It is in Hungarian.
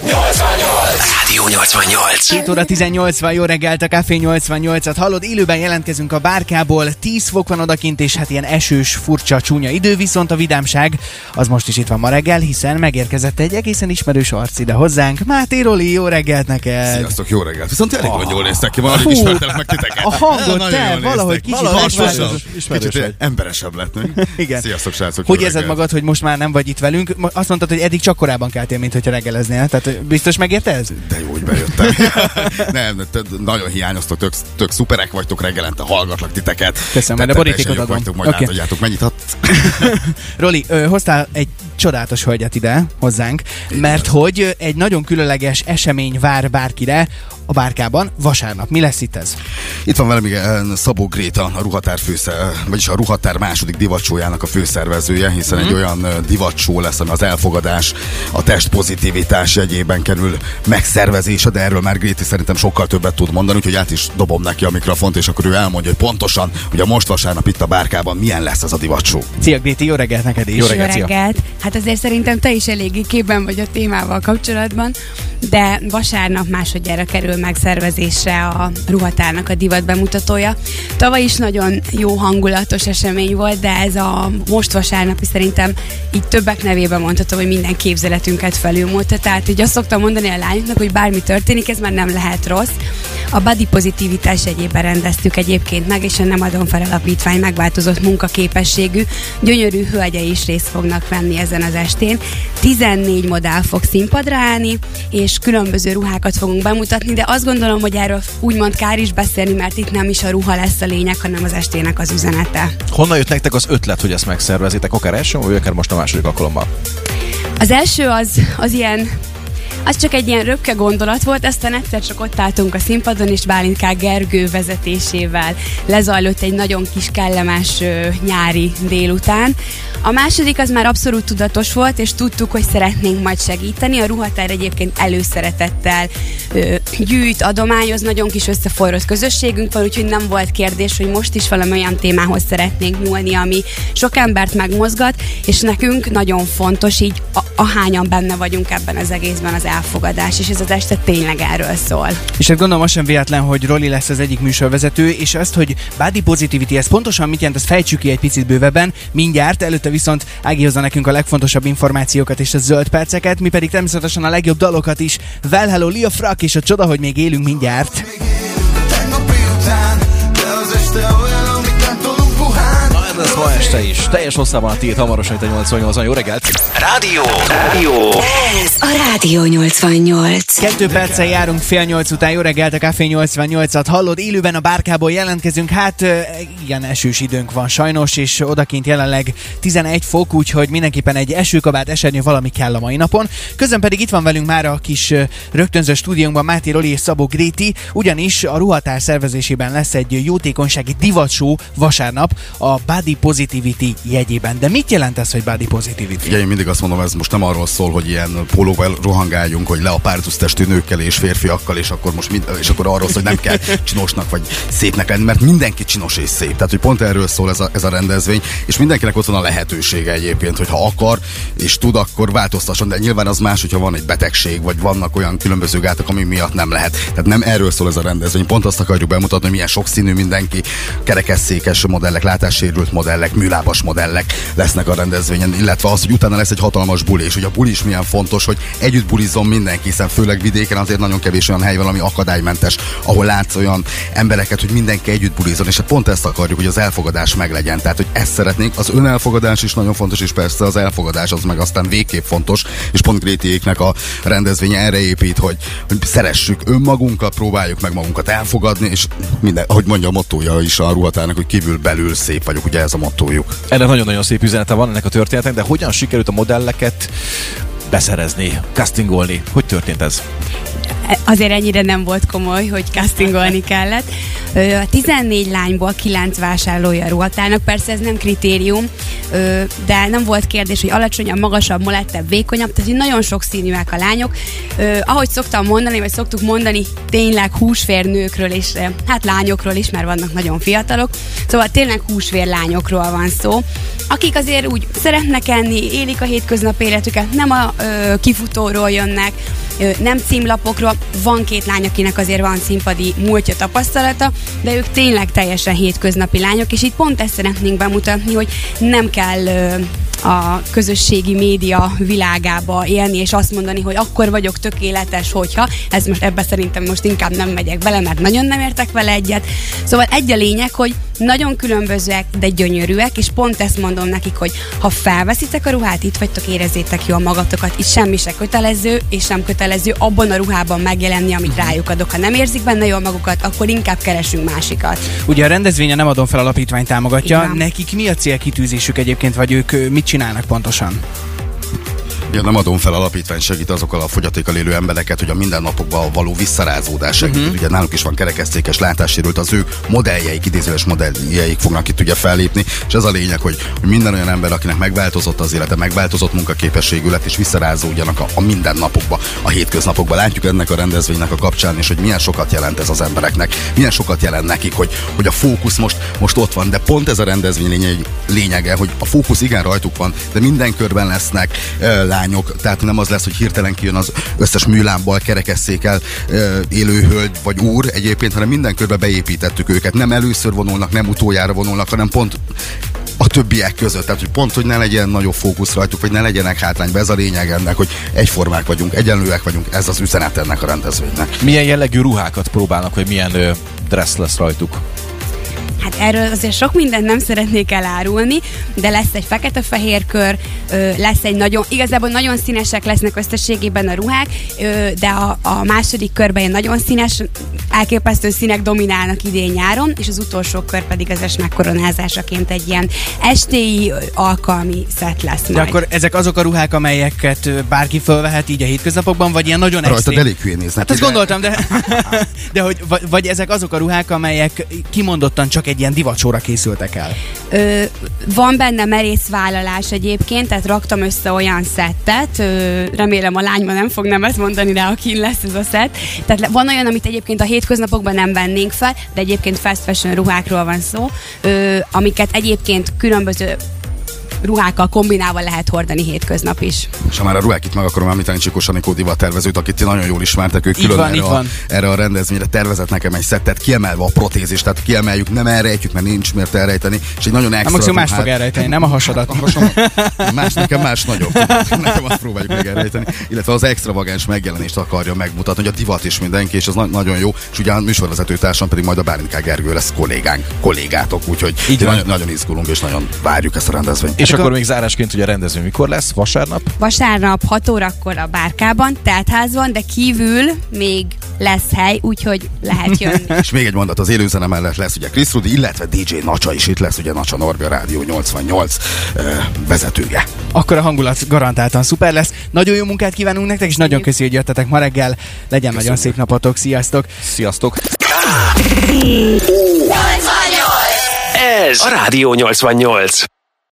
Yo extraño Rádió 88. 7 óra 18 van, jó reggelt, a Café 88-at hallod, élőben jelentkezünk a bárkából, 10 fok van odakint, és hát ilyen esős, furcsa, csúnya idő, viszont a vidámság az most is itt van ma reggel, hiszen megérkezett egy egészen ismerős arc ide hozzánk. Máté Roli, jó reggelt neked! Sziasztok, jó reggelt! Viszont elég oh. jól néztek ki, valahogy ismertelek meg titeket. A Nagyon te, valahogy kicsit Valahogy. Kicsit, emberesebb lett. Igen. Sziasztok, srácok! Hogy érzed magad, hogy most már nem vagy itt velünk? Azt mondtad, hogy eddig csak korábban keltél, mint hogyha reggeleznél. Tehát biztos megérte ez? De jó, hogy bejöttem. nem, nagyon hiányoztok, tök, tök szuperek vagytok reggelente, hallgatlak titeket. Köszönöm, majd a borítékot adom. Vagytok, majd okay. átadjátok, mennyit ad? Roli, ö, hoztál egy csodálatos hölgyet ide hozzánk, mert hogy egy nagyon különleges esemény vár bárkire a bárkában vasárnap. Mi lesz itt ez? Itt van velem igen, Szabó Gréta, a ruhatár főszer, vagyis a ruhatár második divacsójának a főszervezője, hiszen Mhm. egy olyan ö, divacsó lesz, ami az elfogadás, a test pozitivitás jegyében kerül megszervezése, de erről már Gréti szerintem sokkal többet tud mondani, úgyhogy át is dobom neki a mikrofont, és akkor ő elmondja, hogy pontosan, hogy a most vasárnap itt a bárkában milyen lesz ez a divacsó. Szia Gréti, jó reggelt neked is. Jó reggelt! Hát azért szerintem te is eléggé képben vagy a témával kapcsolatban, de vasárnap másodjára kerül megszervezésre a ruhatárnak a divat bemutatója. Tavaly is nagyon jó hangulatos esemény volt, de ez a most vasárnapi szerintem így többek nevében mondhatom, hogy minden képzeletünket felülmúlta. Tehát így azt szoktam mondani a lányoknak, hogy bármi történik, ez már nem lehet rossz. A body pozitivitás egyében rendeztük egyébként meg, és a Nem adom fel alapítvány megváltozott munkaképességű, gyönyörű hölgyei is részt fognak venni ezen az estén. 14 modell fog színpadra állni, és különböző ruhákat fogunk bemutatni, de azt gondolom, hogy erről úgymond kár is beszélni, mert itt nem is a ruha lesz a lényeg, hanem az estének az üzenete. Honnan jött nektek az ötlet, hogy ezt megszervezitek, akár első, vagy akár most a második alkalommal? Az első az, az ilyen az csak egy ilyen röpke gondolat volt, aztán egyszer csak ott álltunk a színpadon, és Bálint K. Gergő vezetésével lezajlott egy nagyon kis kellemes ö, nyári délután. A második az már abszolút tudatos volt, és tudtuk, hogy szeretnénk majd segíteni. A ruhatár egyébként előszeretettel ö, gyűjt, adományoz, nagyon kis összeforrott közösségünk van, úgyhogy nem volt kérdés, hogy most is valami olyan témához szeretnénk nyúlni, ami sok embert megmozgat, és nekünk nagyon fontos így, a, ahányan benne vagyunk ebben az egészben az elfogadás, és ez az este tényleg erről szól. És hát gondolom az sem véletlen, hogy Roli lesz az egyik műsorvezető, és azt, hogy body positivity, ez pontosan mit jelent, ezt fejtsük ki egy picit bővebben, mindjárt, előtte viszont Ági hozza nekünk a legfontosabb információkat és a zöld perceket, mi pedig természetesen a legjobb dalokat is. Well Hello, Lia Frak és a csoda, hogy még élünk mindjárt. Ez lesz ma este is. Teljes hosszában a tiéd hamarosan itt a 88 Jó reggelt! Rádió. Rádió. Ez a Rádió 88. Kettő perccel járunk fél nyolc után, jó reggelt a Café 88-at hallod, élőben a bárkából jelentkezünk, hát igen, esős időnk van sajnos, és odakint jelenleg 11 fok, úgyhogy mindenképpen egy esőkabát, esernyő valami kell a mai napon. Közben pedig itt van velünk már a kis rögtönző stúdiónkban Máté Roli és Szabó Gréti, ugyanis a ruhatár szervezésében lesz egy jótékonysági divatsó vasárnap a Body Positivity jegyében. De mit jelent ez, hogy Body Positivity? Ugye én mindig azt mondom, ez most nem arról szól, hogy ilyen pólóval rohangáljunk, hogy leopárdusz testű nőkkel és férfiakkal, és akkor most mind, és akkor arról szól, hogy nem kell csinosnak vagy szépnek lenni, mert mindenki csinos és szép. Tehát, hogy pont erről szól ez a, ez a rendezvény, és mindenkinek ott van a lehetősége egyébként, hogy ha akar és tud, akkor változtasson, de nyilván az más, hogyha van egy betegség, vagy vannak olyan különböző gátak, ami miatt nem lehet. Tehát nem erről szól ez a rendezvény. Pont azt akarjuk bemutatni, hogy milyen sokszínű mindenki, kerekesszékes modellek, látássérült modellek, műlábas modellek lesznek a rendezvényen, illetve az, hogy utána lesz egy hatalmas buli, és hogy a buli is milyen fontos, hogy együtt bulizzon mindenki, hiszen főleg vidéken azért nagyon kevés olyan hely van, ami akadálymentes, ahol látsz olyan embereket, hogy mindenki együtt bulizzon, és hát pont ezt akarjuk, hogy az elfogadás meglegyen. Tehát, hogy ezt szeretnénk, az önelfogadás is nagyon fontos, és persze az elfogadás az meg aztán végképp fontos, és pont Grétiéknek a rendezvénye erre épít, hogy, hogy szeressük önmagunkat, próbáljuk meg magunkat elfogadni, és minden, ahogy mondja a mottója is a ruhatárnak, hogy kívül belül szép vagyok, ugye ez a mottójuk. Ennek nagyon-nagyon szép üzenete van ennek a történetnek, de hogyan sikerült a modelleket beszerezni, castingolni? Hogy történt ez? azért ennyire nem volt komoly, hogy castingolni kellett. A 14 lányból 9 vásárlója ruhatárnak, persze ez nem kritérium, de nem volt kérdés, hogy alacsonyabb, magasabb, molettebb, vékonyabb, tehát nagyon sok színűek a lányok. Ahogy szoktam mondani, vagy szoktuk mondani, tényleg húsvér nőkről és hát lányokról is, mert vannak nagyon fiatalok. Szóval tényleg húsvér lányokról van szó, akik azért úgy szeretnek enni, élik a hétköznapi életüket, nem a kifutóról jönnek, nem címlapokról, van két lány, akinek azért van színpadi múltja tapasztalata, de ők tényleg teljesen hétköznapi lányok, és itt pont ezt szeretnénk bemutatni, hogy nem kell a közösségi média világába élni, és azt mondani, hogy akkor vagyok tökéletes, hogyha, ez most ebbe szerintem most inkább nem megyek bele, mert nagyon nem értek vele egyet. Szóval egy a lényeg, hogy nagyon különbözőek, de gyönyörűek, és pont ezt mondom nekik, hogy ha felveszitek a ruhát, itt vagytok, érezzétek jól magatokat, itt semmi se kötelező, és sem kötelező abban a ruhában megjelenni, amit rájuk adok. Ha nem érzik benne jól magukat, akkor inkább keresünk másikat. Ugye a rendezvény a Nem adom fel alapítvány támogatja. Nekik mi a célkitűzésük egyébként, vagy ők mit csinálnak pontosan? Ja, nem adom fel alapítvány segít azokkal a fogyatékkal élő embereket, hogy a mindennapokban való visszarázódás segít. Uh-huh. Ugye náluk is van kerekesszékes látássérült, az ő modelljeik, idézőes modelljeik fognak itt ugye fellépni, és ez a lényeg, hogy, minden olyan ember, akinek megváltozott az élete, megváltozott munkaképességű lett, és visszarázódjanak a, a mindennapokba, a hétköznapokba. Látjuk ennek a rendezvénynek a kapcsán is, hogy milyen sokat jelent ez az embereknek, milyen sokat jelent nekik, hogy, hogy a fókusz most, most ott van, de pont ez a rendezvény lényeg, lényege, hogy a fókusz igen rajtuk van, de minden körben lesznek ö, lányok, tehát nem az lesz, hogy hirtelen kijön az összes műlámból, kerekesszékkel élő hölgy vagy úr egyébként, hanem minden körbe beépítettük őket. Nem először vonulnak, nem utoljára vonulnak, hanem pont a többiek között. Tehát, hogy pont, hogy ne legyen nagyobb fókusz rajtuk, vagy ne legyenek hátrányba. Ez a lényeg ennek, hogy egyformák vagyunk, egyenlőek vagyunk. Ez az üzenet ennek a rendezvénynek. Milyen jellegű ruhákat próbálnak, vagy milyen ö, dress lesz rajtuk? Erről azért sok mindent nem szeretnék elárulni, de lesz egy fekete-fehér kör, lesz egy nagyon, igazából nagyon színesek lesznek összességében a ruhák, de a, a második körben ilyen nagyon színes, elképesztő színek dominálnak idén nyáron, és az utolsó kör pedig az es megkoronázásaként egy ilyen estéi alkalmi szett lesz De majd. akkor ezek azok a ruhák, amelyeket bárki fölvehet így a hétköznapokban, vagy ilyen nagyon Rajtad extrém? elég hülyén néznek. Hát azt de- gondoltam, de, de hogy vagy, vagy ezek azok a ruhák, amelyek kimondottan csak egy ilyen divacsóra készültek el. Ö, van benne merész vállalás egyébként, tehát raktam össze olyan szettet, ö, remélem a lány nem fog nemet mondani rá, akin lesz ez a szett. Tehát van olyan, amit egyébként a hétköznapokban nem vennénk fel, de egyébként fast fashion ruhákról van szó, ö, amiket egyébként különböző ruhákkal kombinálva lehet hordani hétköznap is. És ha már a ruhák itt meg akarom említeni Csikós Anikó divat tervezőt, akit ti nagyon jól ismertek, ő Itt külön van, erre, a, erre a rendezvényre tervezett nekem egy szettet, kiemelve a protézist, tehát kiemeljük, nem elrejtjük, mert nincs miért elrejteni, és egy nagyon Nem extra maximum más ruhát- fog elrejteni, nem a hasadat. A hasom, más, nekem más nagyobb. Nekem azt próbáljuk meg elrejteni. Illetve az extravagáns megjelenést akarja megmutatni, hogy a divat is mindenki, és ez na- nagyon jó. És ugye a műsorvezető társam pedig majd a Bárinká Gergő lesz kollégánk, kollégátok, úgyhogy Így nagyon, nagyon izgulunk, és nagyon várjuk ezt a rendezvényt. És akkor még zárásként ugye a rendezvény mikor lesz? Vasárnap? Vasárnap 6 órakor a bárkában, teltházban, de kívül még lesz hely, úgyhogy lehet jönni. És még egy mondat, az élőzene mellett lesz ugye Chris Rudi, illetve DJ Nacsa is itt lesz, ugye Nacsa Norbi a Rádió 88 ö, vezetője. Akkor a hangulat garantáltan szuper lesz. Nagyon jó munkát kívánunk nektek, és nagyon köszi, hogy jöttetek ma reggel. Legyen nagyon szép napotok, sziasztok! Sziasztok! Ez a Rádió 88.